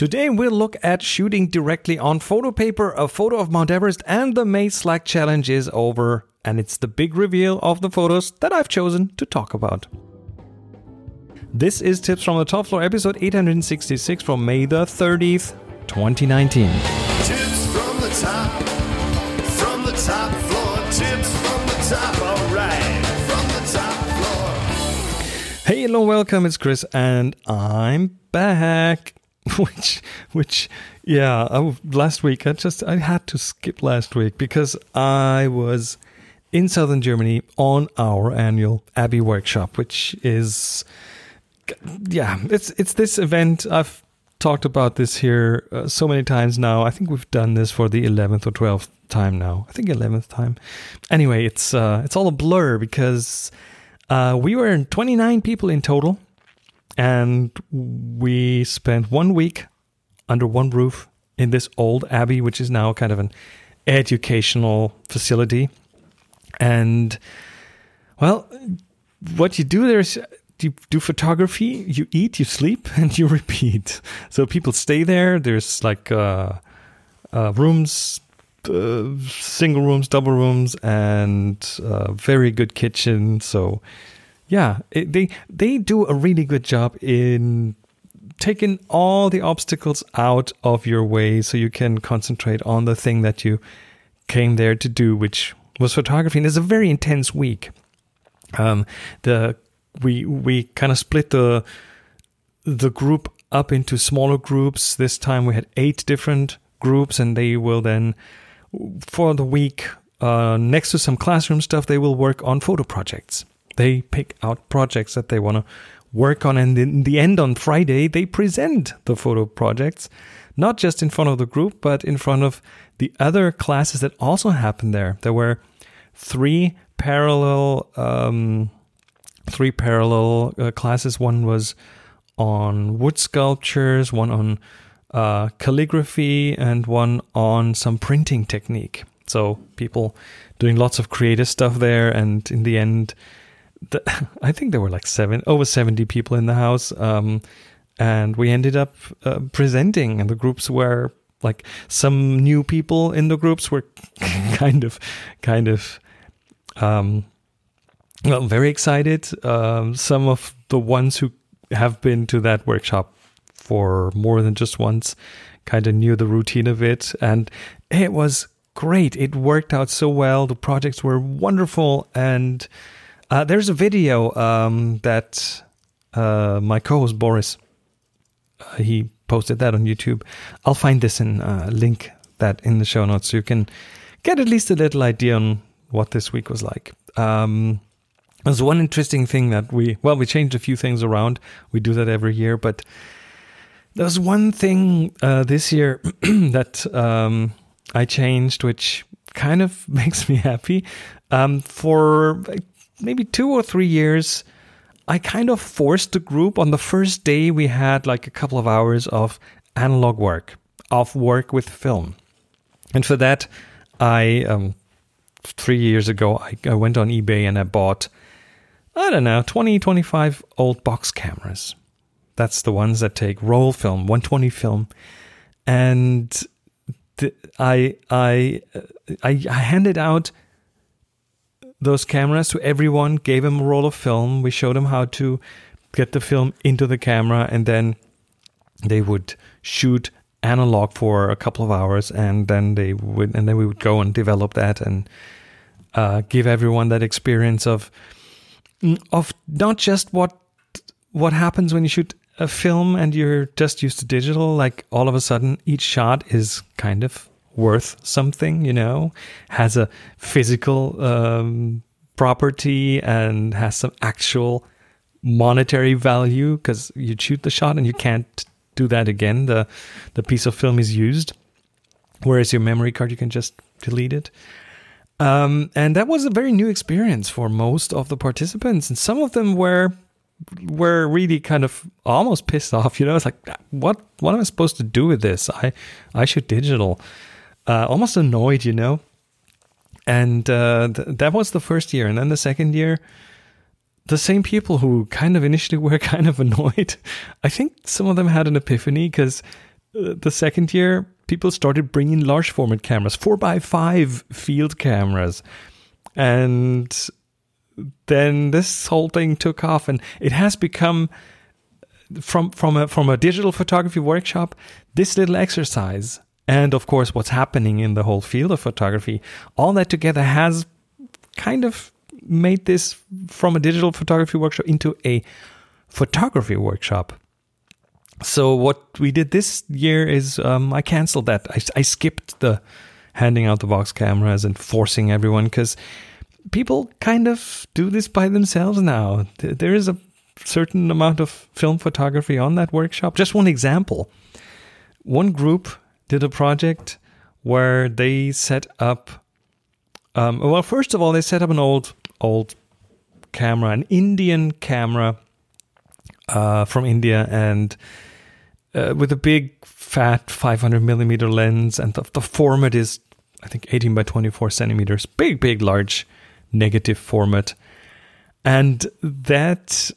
Today we'll look at shooting directly on photo paper, a photo of Mount Everest, and the May Slack challenge is over, and it's the big reveal of the photos that I've chosen to talk about. This is Tips from the Top Floor, episode 866 from May the 30th, 2019. Tips from the top, from the top floor. Tips from the top, alright, from the top floor. Hey, hello, welcome. It's Chris, and I'm back. Which, which, yeah. I, last week, I just I had to skip last week because I was in southern Germany on our annual Abbey workshop, which is, yeah, it's it's this event. I've talked about this here uh, so many times now. I think we've done this for the eleventh or twelfth time now. I think eleventh time. Anyway, it's uh, it's all a blur because uh, we were 29 people in total, and we spent one week under one roof in this old abbey, which is now kind of an educational facility. And well, what you do there is you do photography, you eat, you sleep, and you repeat. So people stay there. There's like uh, uh, rooms, uh, single rooms, double rooms, and uh, very good kitchen. So yeah, it, they they do a really good job in taking all the obstacles out of your way, so you can concentrate on the thing that you came there to do, which was photography. And it's a very intense week. Um, the we we kind of split the the group up into smaller groups. This time we had eight different groups, and they will then for the week uh, next to some classroom stuff, they will work on photo projects. They pick out projects that they want to work on, and in the end on Friday, they present the photo projects, not just in front of the group, but in front of the other classes that also happened there. There were three parallel um, three parallel uh, classes. One was on wood sculptures, one on uh, calligraphy, and one on some printing technique. So people doing lots of creative stuff there, and in the end, the, I think there were like seven over seventy people in the house, um, and we ended up uh, presenting, and the groups were like some new people in the groups were kind of kind of um, well, very excited. Um, some of the ones who have been to that workshop for more than just once kind of knew the routine of it, and it was great. It worked out so well. The projects were wonderful, and uh, there's a video um, that uh, my co-host Boris uh, he posted that on YouTube. I'll find this and uh, link that in the show notes so you can get at least a little idea on what this week was like. Um, there's one interesting thing that we, well, we changed a few things around. We do that every year, but there's one thing uh, this year that um, I changed, which kind of makes me happy. Um, for maybe two or three years, I kind of forced the group on the first day we had like a couple of hours of analog work, of work with film. And for that, I, um, three years ago, I, I went on eBay and I bought I don't know, 20, 25 old box cameras. That's the ones that take roll film, 120 film. And I, I, I, I handed out those cameras to everyone, gave them a roll of film. We showed them how to get the film into the camera, and then they would shoot analog for a couple of hours, and then they would, and then we would go and develop that and uh, give everyone that experience of of not just what what happens when you shoot a film and you're just used to digital like all of a sudden each shot is kind of worth something you know has a physical um, property and has some actual monetary value because you shoot the shot and you can't do that again the the piece of film is used whereas your memory card you can just delete it um, and that was a very new experience for most of the participants, and some of them were were really kind of almost pissed off. You know, it's like, what what am I supposed to do with this? I I shoot digital. Uh, almost annoyed, you know. And uh, th- that was the first year, and then the second year, the same people who kind of initially were kind of annoyed. I think some of them had an epiphany because uh, the second year, people started bringing large format cameras, four by five field cameras, and then this whole thing took off, and it has become from from a from a digital photography workshop. This little exercise, and of course, what's happening in the whole field of photography, all that together has kind of made this from a digital photography workshop into a photography workshop. So what we did this year is um, I canceled that. I, I skipped the handing out the box cameras and forcing everyone because people kind of do this by themselves now. There is a certain amount of film photography on that workshop. Just one example. One group did a project where they set up um, well, first of all, they set up an old old camera, an Indian camera uh, from India, and uh, with a big fat 500 millimeter lens, and the, the format is I think 18 by 24 centimeters, big, big, large negative format, and that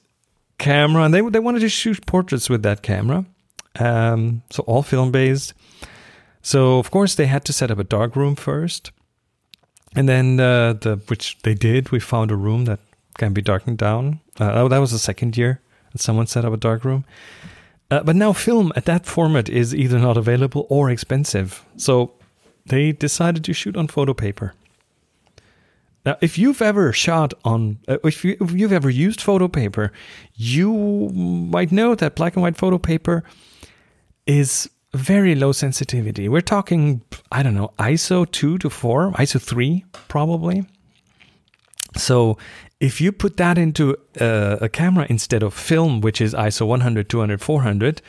camera, and they they wanted to shoot portraits with that camera, um, so all film based. So of course they had to set up a dark room first. And then uh, the which they did we found a room that can be darkened down. Uh, that was the second year that someone set up a dark room. Uh, but now film at that format is either not available or expensive. So they decided to shoot on photo paper. Now if you've ever shot on uh, if, you, if you've ever used photo paper you might know that black and white photo paper is very low sensitivity. We're talking, I don't know, ISO 2 to 4, ISO 3 probably. So if you put that into a, a camera instead of film, which is ISO 100, 200, 400,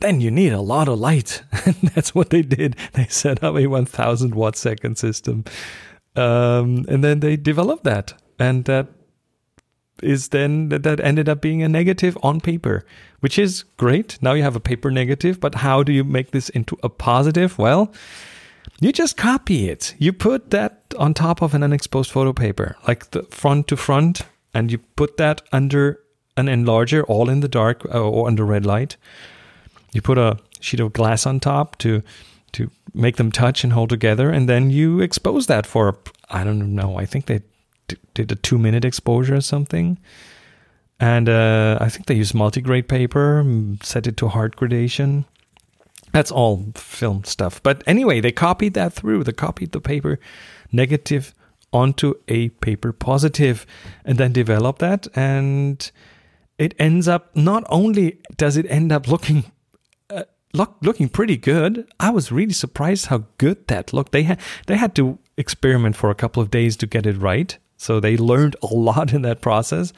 then you need a lot of light. That's what they did. They set up a 1000 watt second system. Um, and then they developed that. And that is then that, that ended up being a negative on paper, which is great. Now you have a paper negative, but how do you make this into a positive? Well, you just copy it. You put that on top of an unexposed photo paper, like the front to front, and you put that under an enlarger, all in the dark uh, or under red light. You put a sheet of glass on top to to make them touch and hold together, and then you expose that for I don't know. I think they did a two minute exposure or something. And uh, I think they used multi-grade paper, mm, set it to hard gradation. That's all film stuff. But anyway, they copied that through. They copied the paper negative onto a paper positive and then developed that. And it ends up not only does it end up looking uh, look, looking pretty good. I was really surprised how good that looked. They had they had to experiment for a couple of days to get it right. So they learned a lot in that process.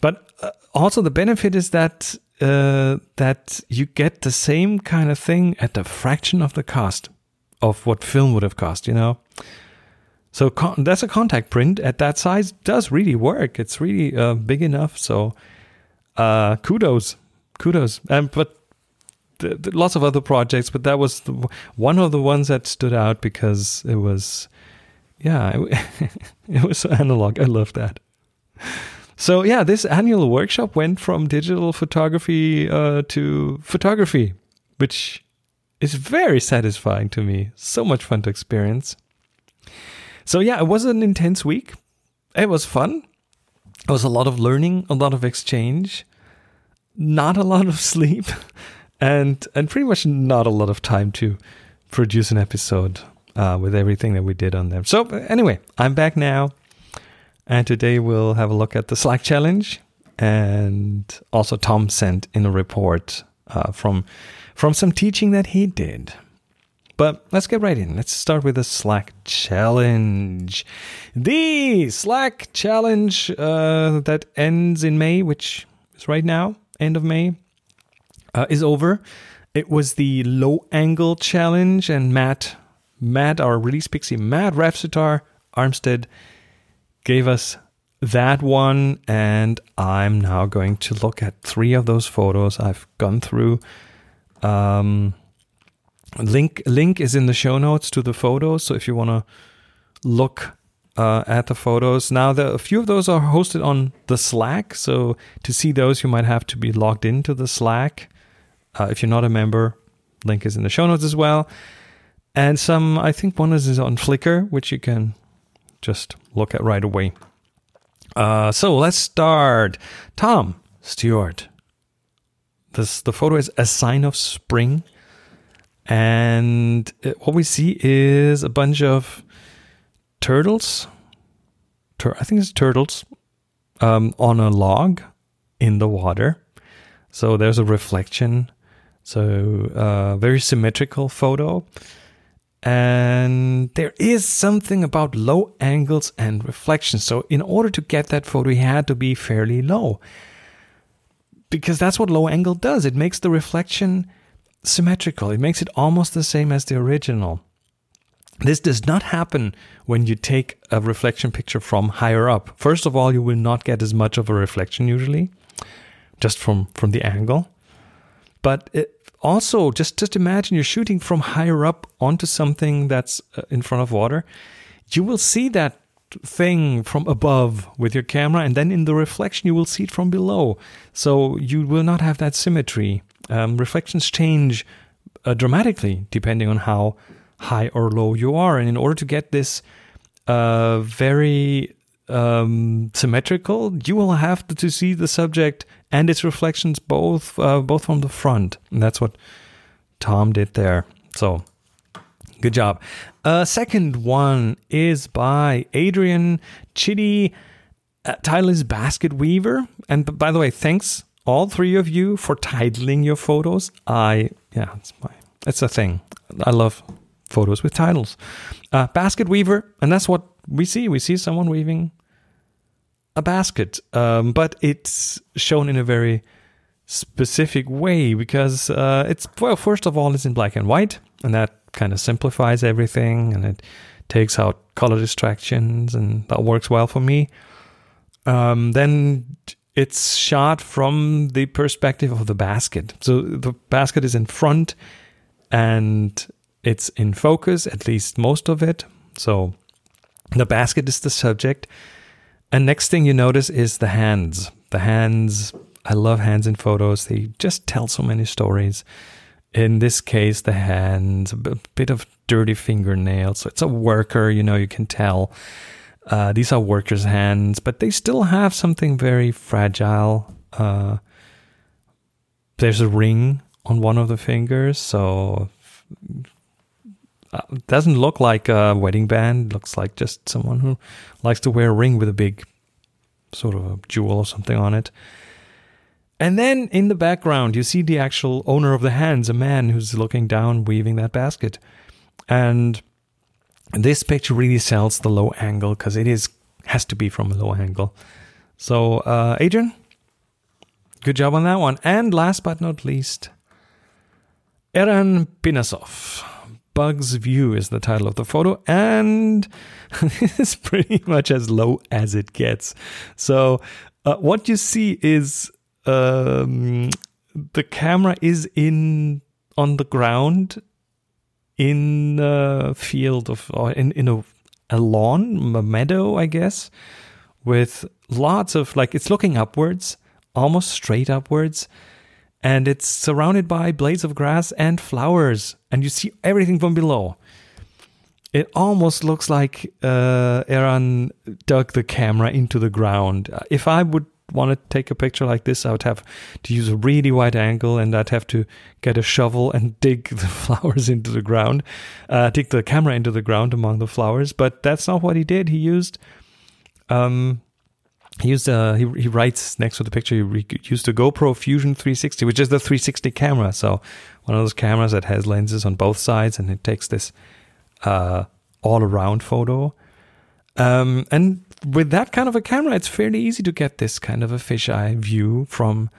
But uh, also the benefit is that uh, that you get the same kind of thing at a fraction of the cost of what film would have cost. You know. So con- that's a contact print at that size does really work. It's really uh, big enough. So uh, kudos, kudos. Um, but lots of other projects, but that was the, one of the ones that stood out because it was, yeah, it, it was analog. I love that. So yeah, this annual workshop went from digital photography uh, to photography, which is very satisfying to me. So much fun to experience. So yeah, it was an intense week. It was fun. It was a lot of learning, a lot of exchange, not a lot of sleep, and and pretty much not a lot of time to produce an episode uh, with everything that we did on them. So anyway, I'm back now, and today we'll have a look at the Slack challenge, and also Tom sent in a report uh, from from some teaching that he did. But let's get right in. Let's start with the Slack challenge. The Slack challenge uh, that ends in May, which is right now, end of May, uh, is over. It was the low angle challenge, and Matt, Matt, our release pixie, Matt Rafsitar Armstead gave us that one, and I'm now going to look at three of those photos I've gone through. Um, link link is in the show notes to the photos so if you want to look uh, at the photos now the, a few of those are hosted on the slack so to see those you might have to be logged into the slack Uh, if you're not a member, link is in the show notes as well. And some, I think one is on Flickr, which you can just look at right away. Uh, so let's start. Tom Stewart. This the photo is a sign of spring, and it- what we see is a bunch of turtles. Tur- I think it's turtles um, on a log in the water. So there's a reflection. So uh, very symmetrical photo. And there is something about low angles and reflections. So in order to get that photo, he had to be fairly low. Because that's what low angle does. It makes the reflection symmetrical. It makes it almost the same as the original. This does not happen when you take a reflection picture from higher up. First of all, you will not get as much of a reflection usually, just from from the angle. But it also, just just imagine you're shooting from higher up onto something that's uh, in front of water. You will see that thing from above with your camera, and then in the reflection, you will see it from below. So you will not have that symmetry. Um, reflections change uh, dramatically depending on how high or low you are. And in order to get this uh, very um, symmetrical, you will have to, to see the subject and its reflections both uh, both from the front. And that's what Tom did there. So good job. Uh, second one is by Adrian Chitty. Uh, title is Basket Weaver. And by the way, thanks all three of you for titling your photos. I yeah, it's my it's a thing. I love photos with titles. Uh, basket weaver, and that's what we see. We see someone weaving a basket, um, but it's shown in a very specific way because uh, it's well, first of all, it's in black and white, and that kind of simplifies everything, and it takes out color distractions, and that works well for me. Um, then it's shot from the perspective of the basket. So the basket is in front and it's in focus, at least most of it. So the basket is the subject. And next thing you notice is the hands. The hands, I love hands in photos. They just tell so many stories. In this case, the hands, a bit of dirty fingernails. So it's a worker, you know, you can tell. Uh, these are workers' hands, but they still have something very fragile. Uh, there's a ring on one of the fingers, so uh, doesn't look like a wedding band. Looks like just someone who likes to wear a ring with a big sort of a jewel or something on it. And then in the background, you see the actual owner of the hands, a man who's looking down, weaving that basket. And this picture really sells the low angle because it is has to be from a low angle. So, uh, Adrian, good job on that one. And last but not least, Eran Pinasov. Bug's View is the title of the photo, and it's pretty much as low as it gets. So, uh, what you see is um, the camera is in on the ground in a field of or in in a, a lawn, a meadow, I guess, with lots of like it's looking upwards, almost straight upwards, and it's surrounded by blades of grass and flowers, and you see everything from below. It almost looks like uh, Eran dug the camera into the ground. Uh, If I would want to take a picture like this, I would have to use a really wide angle, and I'd have to get a shovel and dig the flowers into the ground, uh, dig the camera into the ground among the flowers. But that's not what he did. He used um, he used uh, he he writes next to the picture. He used a GoPro Fusion 360, which is the 360 camera. So one of those cameras that has lenses on both sides, and it takes this uh, all around photo. Um, and with that kind of a camera, it's fairly easy to get this kind of a fisheye view from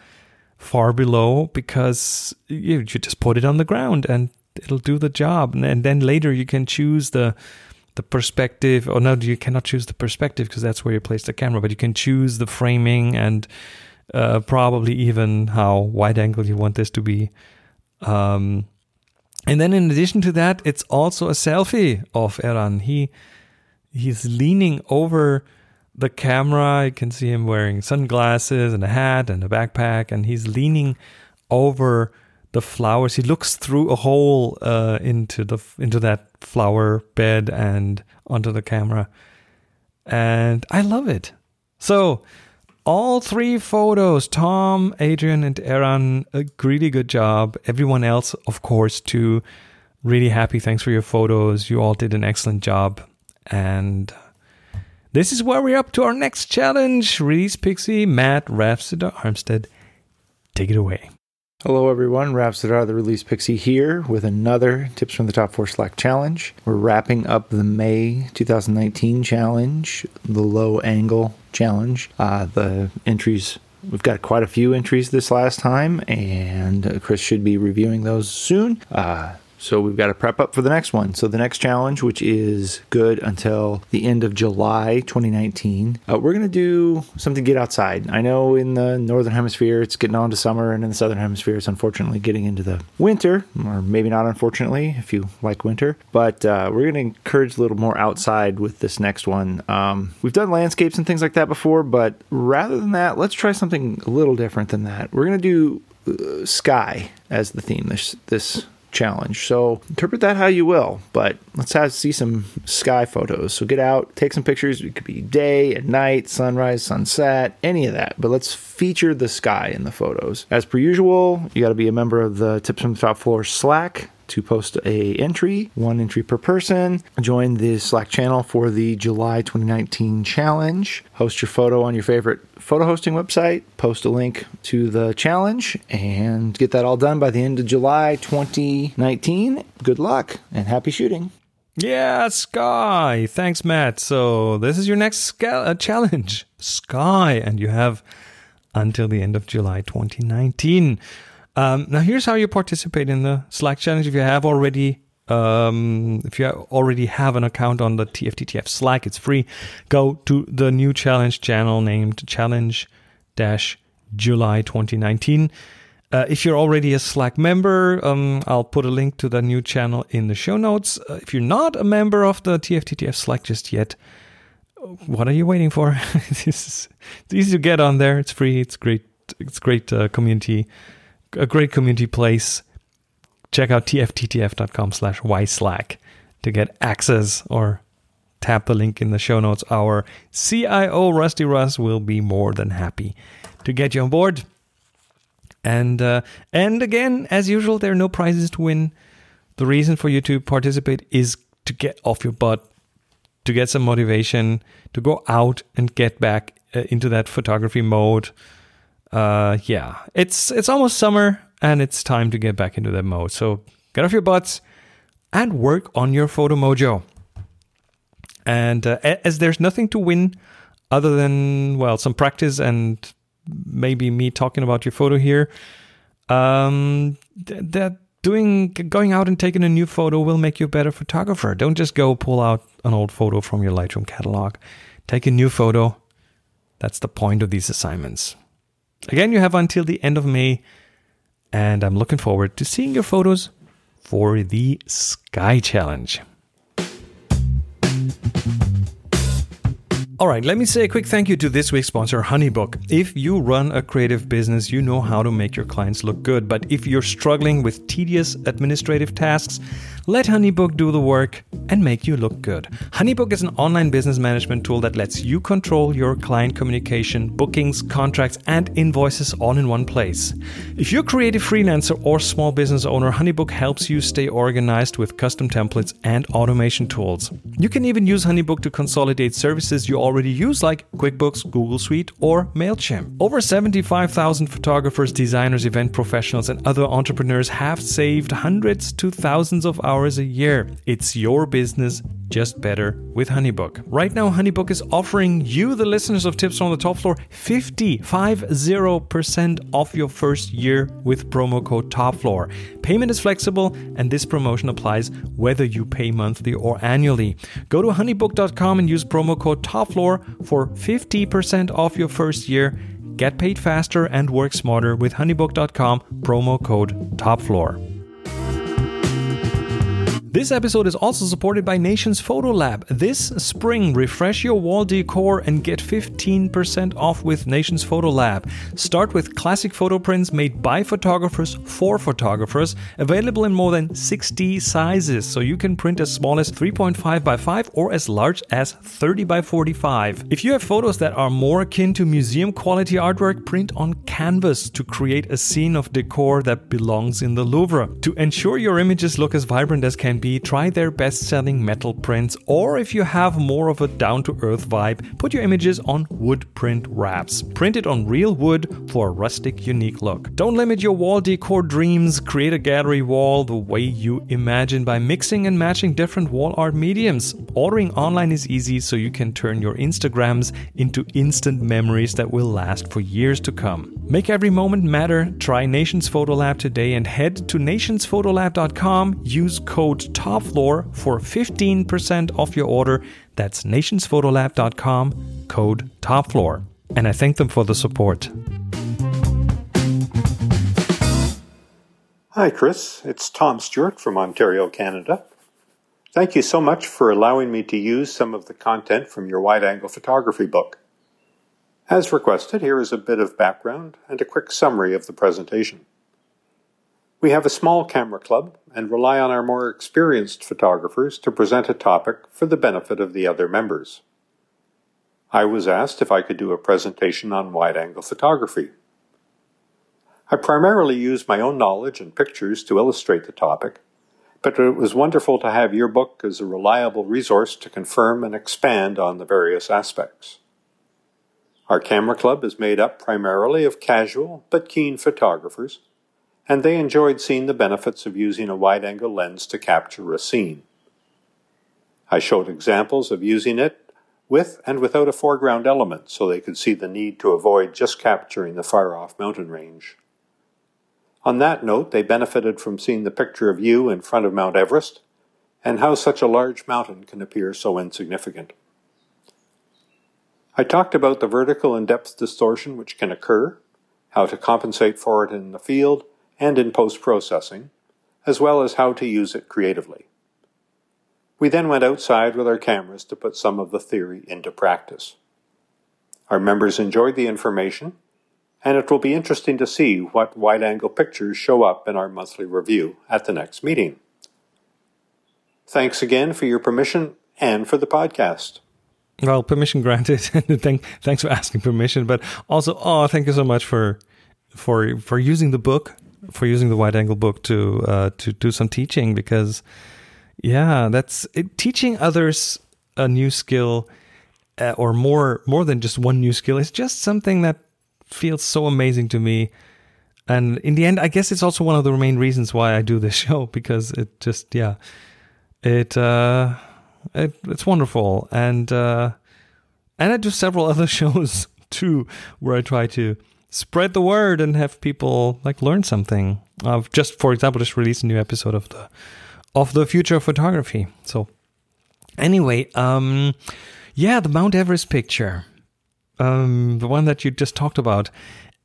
far below because you, you just put it on the ground and it'll do the job. And, and then later you can choose the the perspective. Or no, you cannot choose the perspective because that's where you place the camera. But you can choose the framing and uh, probably even how wide angle you want this to be. Um, and then in addition to that, it's also a selfie of Eran. He he's leaning over the camera. You can see him wearing sunglasses and a hat and a backpack, and he's leaning over the flowers. He looks through a hole uh, into the into that flower bed and onto the camera, and I love it. So all three photos, Tom, Adrian, and Eran, a really good job. Everyone else, of course, too. Really happy. Thanks for your photos. You all did an excellent job. And this is where we're up to our next challenge. Release Pixie, Matt, Rhapsody Armstead. Take it away. Hello, everyone. Rhapsodar, the Release Pixie here with another Tips from the Top Floor Slack challenge. We're wrapping up the May 2019 challenge, the low angle challenge. Uh, the entries, we've got quite a few entries this last time, and Chris should be reviewing those soon. Uh, so we've got to prep up for the next one. So the next challenge, which is good until the end of July 2019, uh, we're going to do something get outside. I know in the northern hemisphere it's getting on to summer, and in the southern hemisphere it's unfortunately getting into the winter, or maybe not unfortunately if you like winter. But uh, we're going to encourage a little more outside with this next one. Um, we've done landscapes and things like that before, but rather than that, let's try something a little different than that. We're going to do uh, sky as the theme this this challenge. So interpret that how you will, but let's have see some sky photos. So get out, take some pictures. It could be day and night, sunrise, sunset, any of that. But let's feature the sky in the photos. As per usual, you got to be a member of the Tips from the Top Floor Slack to post a entry, one entry per person. Join the Slack channel for the July 2019 challenge. Host your photo on your favorite photo hosting website. Post a link to the challenge and get that all done by the end of July 2019. Good luck and happy shooting. Yeah, Sky. Thanks, Matt. So this is your next uh, challenge, Sky, and you have until the end of July 2019. Um, now, here's how you participate in the Slack challenge. If you have already, um, if you already have an account on the TFTTF Slack, it's free. Go to the new challenge channel named Challenge Dash July 2019. Uh, if you're already a Slack member, um, I'll put a link to the new channel in the show notes. Uh, if you're not a member of the TFTTF Slack just yet, what are you waiting for? it's easy to get on there. It's free. It's great. It's great uh, community, a great community place. Check out tfttf.com slash yslack to get access or tap the link in the show notes. Our CIO Rusty Russ will be more than happy to get you on board. And uh, and again, as usual, there are no prizes to win. The reason for you to participate is to get off your butt, to get some motivation, to go out and get back uh, into that photography mode. Uh, yeah, it's it's almost summer and it's time to get back into that mode. So get off your butts and work on your photo mojo. And uh, as there's nothing to win other than well some practice and maybe me talking about your photo here, um, th- that doing going out and taking a new photo will make you a better photographer. Don't just go pull out an old photo from your Lightroom catalog. Take a new photo. That's the point of these assignments. Again, you have until the end of May, and I'm looking forward to seeing your photos for the Sky Challenge. All right, let me say a quick thank you to this week's sponsor, Honeybook. If you run a creative business, you know how to make your clients look good. But if you're struggling with tedious administrative tasks, let Honeybook do the work and make you look good. Honeybook is an online business management tool that lets you control your client communication, bookings, contracts, and invoices all in one place. If you're a creative freelancer or small business owner, Honeybook helps you stay organized with custom templates and automation tools. You can even use Honeybook to consolidate services you already use, like QuickBooks, Google Suite, or MailChimp. Over 75,000 photographers, designers, event professionals, and other entrepreneurs have saved hundreds to thousands of hours a year. It's your business just better with Honeybook. Right now, Honeybook is offering you, the listeners of Tips on the Top Floor, 50, 50% off your first year with promo code TOPFLOOR. Payment is flexible, and this promotion applies whether you pay monthly or annually. Go to honeybook.com and use promo code TOPFLOOR for 50% off your first year. Get paid faster and work smarter with honeybook.com, promo code TOPFLOOR. This episode is also supported by Nations Photo Lab. This spring, refresh your wall decor and get 15% off with Nations Photo Lab. Start with classic photo prints made by photographers for photographers, available in more than 60 sizes, so you can print as small as 3.5 by 5 or as large as 30 by 45. If you have photos that are more akin to museum quality artwork, print on canvas to create a scene of decor that belongs in the Louvre. To ensure your images look as vibrant as can be, try their best selling metal prints, or if you have more of a down to earth vibe, put your images on wood print wraps. Print it on real wood for a rustic, unique look. Don't limit your wall decor dreams, create a gallery wall the way you imagine by mixing and matching different wall art mediums. Ordering online is easy, so you can turn your Instagrams into instant memories that will last for years to come. Make every moment matter. Try Nations Photo Lab today and head to nationsphotolab.com. Use code TOPFLOOR for 15% off your order. That's nationsphotolab.com, code TOPFLOOR. And I thank them for the support. Hi, Chris. It's Tom Stewart from Ontario, Canada. Thank you so much for allowing me to use some of the content from your wide angle photography book. As requested, here is a bit of background and a quick summary of the presentation. We have a small camera club and rely on our more experienced photographers to present a topic for the benefit of the other members. I was asked if I could do a presentation on wide angle photography. I primarily use my own knowledge and pictures to illustrate the topic, but it was wonderful to have your book as a reliable resource to confirm and expand on the various aspects. Our camera club is made up primarily of casual but keen photographers, and they enjoyed seeing the benefits of using a wide angle lens to capture a scene. I showed examples of using it with and without a foreground element so they could see the need to avoid just capturing the far off mountain range. On that note, they benefited from seeing the picture of you in front of Mount Everest and how such a large mountain can appear so insignificant. I talked about the vertical and depth distortion which can occur, how to compensate for it in the field and in post processing, as well as how to use it creatively. We then went outside with our cameras to put some of the theory into practice. Our members enjoyed the information and it will be interesting to see what wide angle pictures show up in our monthly review at the next meeting. Thanks again for your permission and for the podcast. Well, permission granted. Thank, thanks for asking permission, but also, oh, thank you so much for for for using the book, for using the wide angle book to uh, to do some teaching because, yeah, that's it, teaching others a new skill uh, or more more than just one new skill is just something that feels so amazing to me. And in the end, I guess it's also one of the main reasons why I do this show because it just, yeah, it, uh, it it's wonderful. And, uh, and I do several other shows too where I try to spread the word and have people like learn something. I've just, for example, just released a new episode of the, of the future of photography. So anyway, um, yeah, the Mount Everest picture um, the one that you just talked about,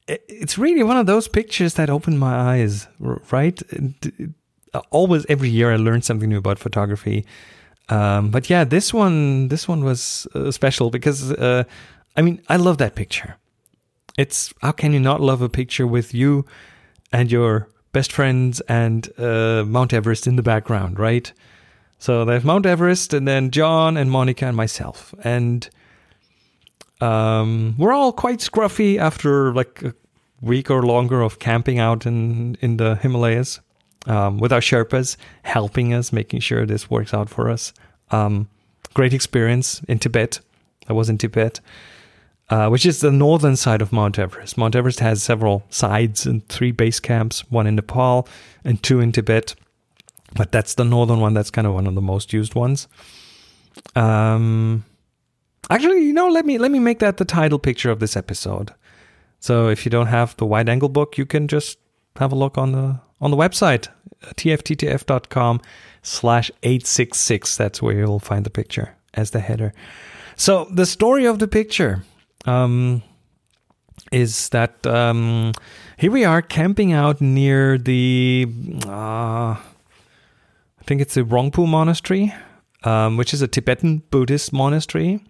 it's really one of those pictures that opened my eyes, right? Always, every year, I learn something new about photography. Um, but yeah, this one, this one was uh, special because, uh, I mean, I love that picture. It's how can you not love a picture with you and your best friends and uh, Mount Everest in the background, right? So there's Mount Everest, and then John and Monica and myself, and um, we're all quite scruffy after like a week or longer of camping out in in the Himalayas um, with our Sherpas helping us, making sure this works out for us. Um, great experience in Tibet. I was in Tibet, uh, which is the northern side of Mount Everest. Mount Everest has several sides and three base camps, one in Nepal and two in Tibet. But that's the northern one. That's kind of one of the most used ones. Um, Actually, you know, let me let me make that the title picture of this episode. So if you don't have the wide angle book, you can just have a look on the on the website tfttf.com slash 866 that's where you'll find the picture as the header so the story of the picture um, is that um, here we are camping out near the uh, I think it's the Rongpu Monastery, um, which is a Tibetan Buddhist monastery.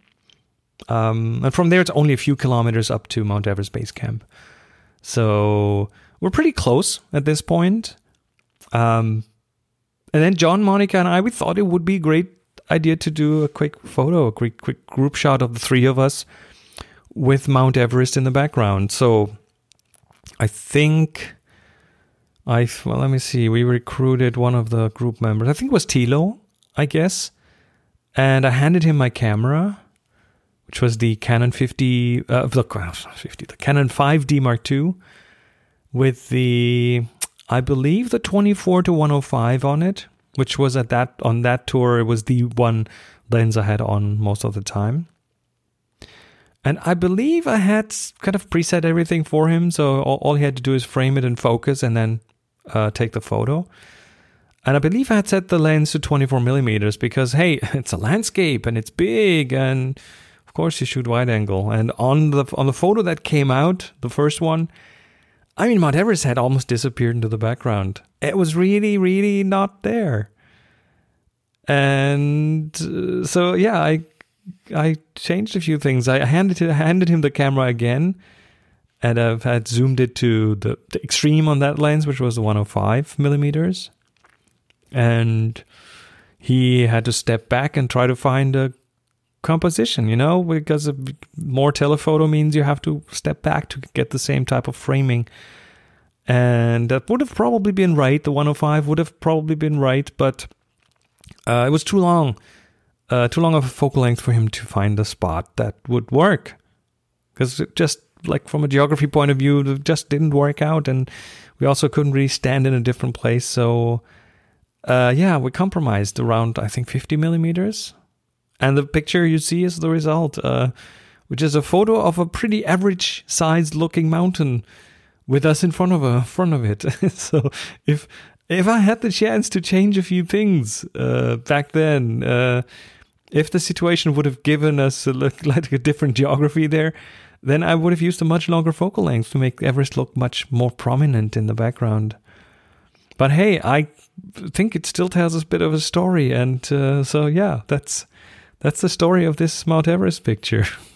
Um, and from there, it's only a few kilometers up to Mount Everest Base Camp. So we're pretty close at this point. Um, and then John, Monica, and I, we thought it would be a great idea to do a quick photo, a quick, quick group shot of the three of us with Mount Everest in the background. So I think I well, let me see. We recruited one of the group members. I think it was Tilo, I guess, and I handed him my camera, which was the Canon 50, uh, the 50, the Canon 5D Mark II, with the I believe the 24 to 105 on it, which was at that on that tour. It was the one lens I had on most of the time. And I believe I had kind of preset everything for him. So all, all he had to do is frame it and focus and then uh, take the photo. And I believe I had set the lens to 24 millimeters because, hey, it's a landscape and it's big. And of course, you shoot wide angle. And on the, on the photo that came out, the first one, I mean, Mount Everest had almost disappeared into the background. It was really, really not there. And uh, so, yeah, I I changed a few things. I handed it, handed him the camera again, and I've had zoomed it to the, the extreme on that lens, which was the 105 millimeters, and he had to step back and try to find a composition. You know, because more telephoto means you have to step back to get the same type of framing. And that would have probably been right. The 105 would have probably been right, but uh, it was too long uh, too long of a focal length for him to find a spot that would work. Because just like from a geography point of view, it just didn't work out, and we also couldn't really stand in a different place. So, uh, yeah, we compromised around I think 50 millimeters, and the picture you see is the result, uh, which is a photo of a pretty average sized looking mountain with us in front of a front of it. so if if I had the chance to change a few things uh, back then, uh, if the situation would have given us a like a different geography there, then I would have used a much longer focal length to make Everest look much more prominent in the background. But hey, I think it still tells us a bit of a story, and uh, so yeah, that's that's the story of this Mount Everest picture.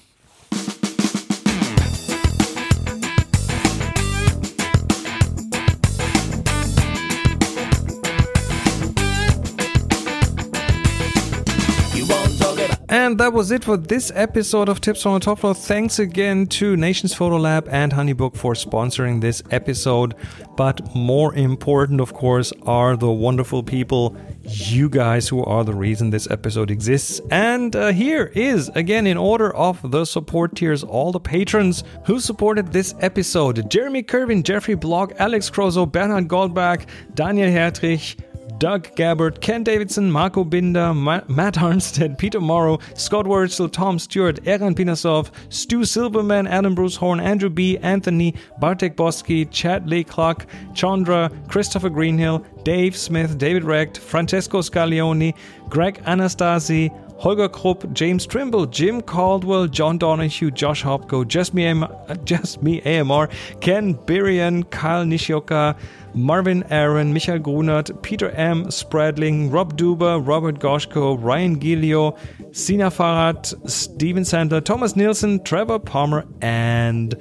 And that was it for this episode of Tips from the Top Floor. Thanks again to Nations Photo Lab and Honeybook for sponsoring this episode. But more important, of course, are the wonderful people, you guys, who are the reason this episode exists. And uh, here is, again, in order of the support tiers, all the patrons who supported this episode Jeremy Kervin, Jeffrey Block, Alex Crozo, Bernhard Goldbach, Daniel Hertrich, Doug Gabbard, Ken Davidson, Marco Binder, Ma- Matt Arnstead, Peter Morrow, Scott Wurzel, Tom Stewart, Eran Pinasov, Stu Silverman, Adam Bruce Horn, Andrew B., Anthony, Bartek Boski, Chad Lee Clark, Chandra, Christopher Greenhill, Dave Smith, David Recht, Francesco Scaglioni, Greg Anastasi, Holger Krupp, James Trimble, Jim Caldwell, John Donahue, Josh Hopko, Just Me, AMR, Ken Birian, Kyle Nishioka, Marvin Aaron, Michael Grunert, Peter M. Spradling, Rob Duber, Robert Goshko, Ryan Gilio, Sina Farad, Steven Sandler, Thomas Nielsen, Trevor Palmer, and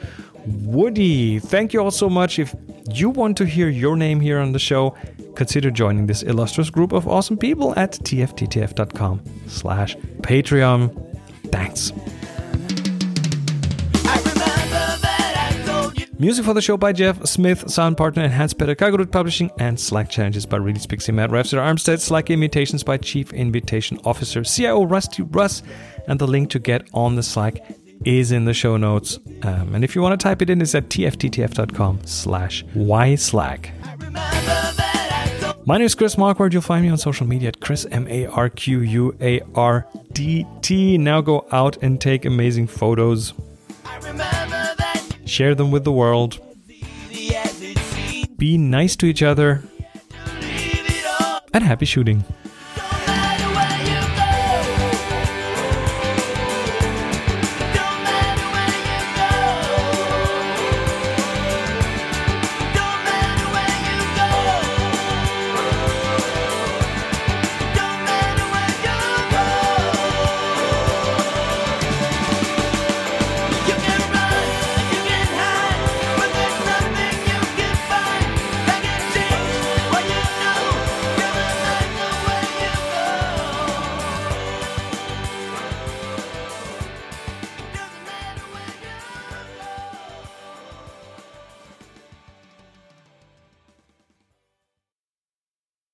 Woody. Thank you all so much. If you want to hear your name here on the show, consider joining this illustrious group of awesome people at tfttf.com slash Patreon. Thanks. Music for the show by Jeff Smith, sound partner Enhanced Better Kagarut Publishing, and Slack challenges by Release Pixie Matt Rafster Armstead, Slack invitations by Chief Invitation Officer CIO Rusty Russ, and the link to get on the Slack is in the show notes. Um, and if you want to type it in, it's at tfttf.com slash yslack. My name is Chris Marquardt. You'll find me on social media at Chris M A R Q U A R D T. Now go out and take amazing photos. Share them with the world. Be nice to each other. And happy shooting.